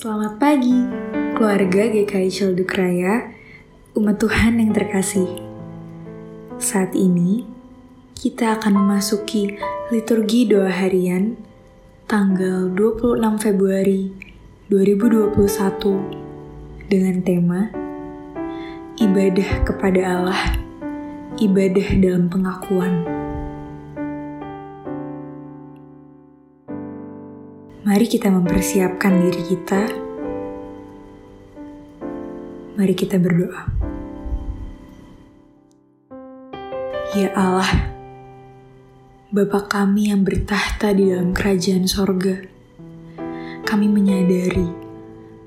Selamat pagi, keluarga GKI Cilduk Raya, umat Tuhan yang terkasih. Saat ini, kita akan memasuki liturgi doa harian tanggal 26 Februari 2021 dengan tema Ibadah kepada Allah, ibadah dalam pengakuan. Mari kita mempersiapkan diri kita. Mari kita berdoa. Ya Allah, Bapa kami yang bertahta di dalam kerajaan sorga, kami menyadari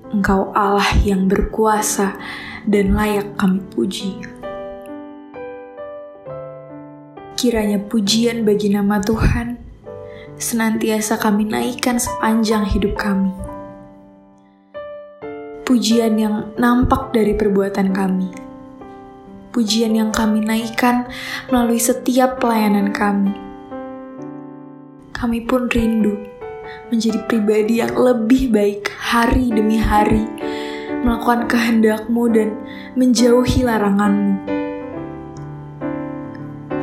Engkau Allah yang berkuasa dan layak kami puji. Kiranya pujian bagi nama Tuhan senantiasa kami naikkan sepanjang hidup kami. Pujian yang nampak dari perbuatan kami. Pujian yang kami naikkan melalui setiap pelayanan kami. Kami pun rindu menjadi pribadi yang lebih baik hari demi hari, melakukan kehendakmu dan menjauhi laranganmu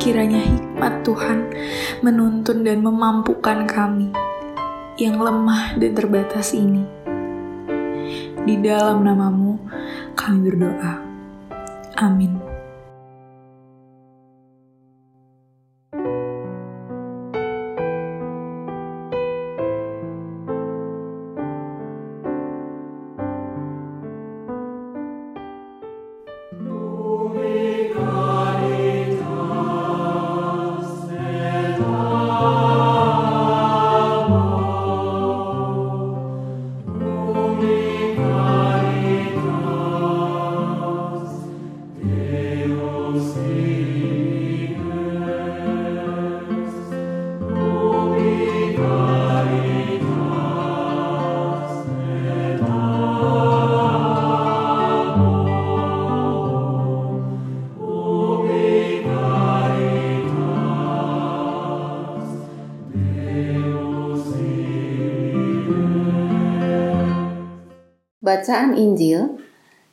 kiranya hikmat Tuhan menuntun dan memampukan kami yang lemah dan terbatas ini. Di dalam namamu kami berdoa. Amin. Bacaan Injil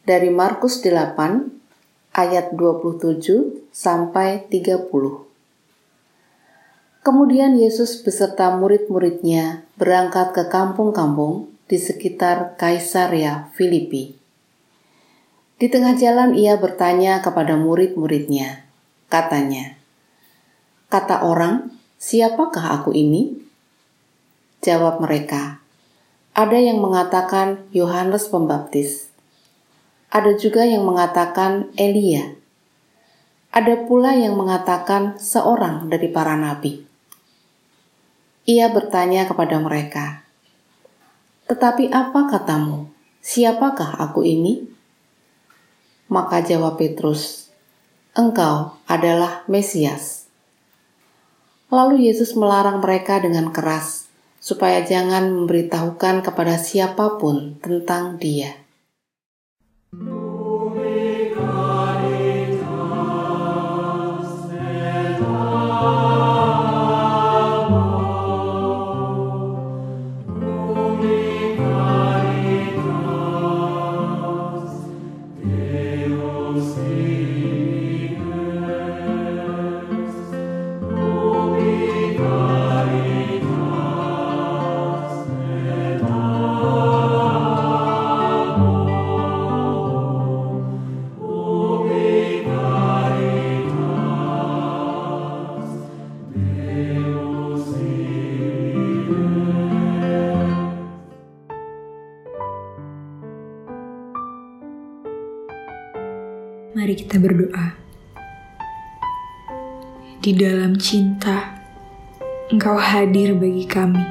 dari Markus 8 ayat 27 sampai 30. Kemudian Yesus beserta murid-muridnya berangkat ke kampung-kampung di sekitar Kaisaria Filipi. Di tengah jalan ia bertanya kepada murid-muridnya. Katanya, "Kata orang, siapakah aku ini?" Jawab mereka, ada yang mengatakan Yohanes Pembaptis. Ada juga yang mengatakan Elia. Ada pula yang mengatakan seorang dari para nabi. Ia bertanya kepada mereka, "Tetapi apa katamu? Siapakah aku ini?" Maka jawab Petrus, "Engkau adalah Mesias." Lalu Yesus melarang mereka dengan keras supaya jangan memberitahukan kepada siapa pun tentang Dia. Mari kita berdoa. Di dalam cinta, Engkau hadir bagi kami.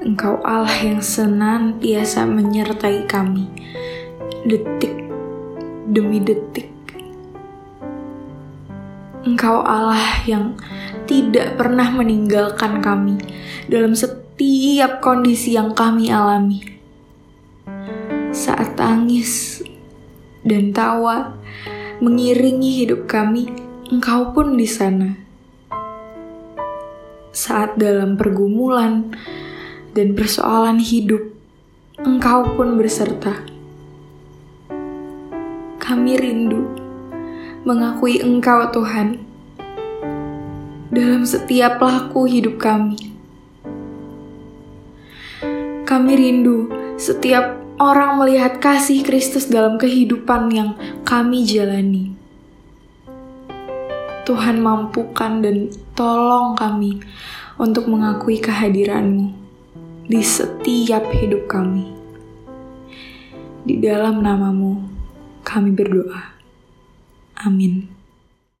Engkau Allah yang senantiasa menyertai kami, detik demi detik. Engkau Allah yang tidak pernah meninggalkan kami dalam setiap kondisi yang kami alami. Saat tangis, dan tawa mengiringi hidup kami, engkau pun di sana. Saat dalam pergumulan dan persoalan hidup, Engkau pun berserta. Kami rindu mengakui Engkau, Tuhan, dalam setiap laku hidup kami. Kami rindu setiap orang melihat kasih Kristus dalam kehidupan yang kami jalani. Tuhan mampukan dan tolong kami untuk mengakui kehadiran-Mu di setiap hidup kami. Di dalam namamu kami berdoa. Amin.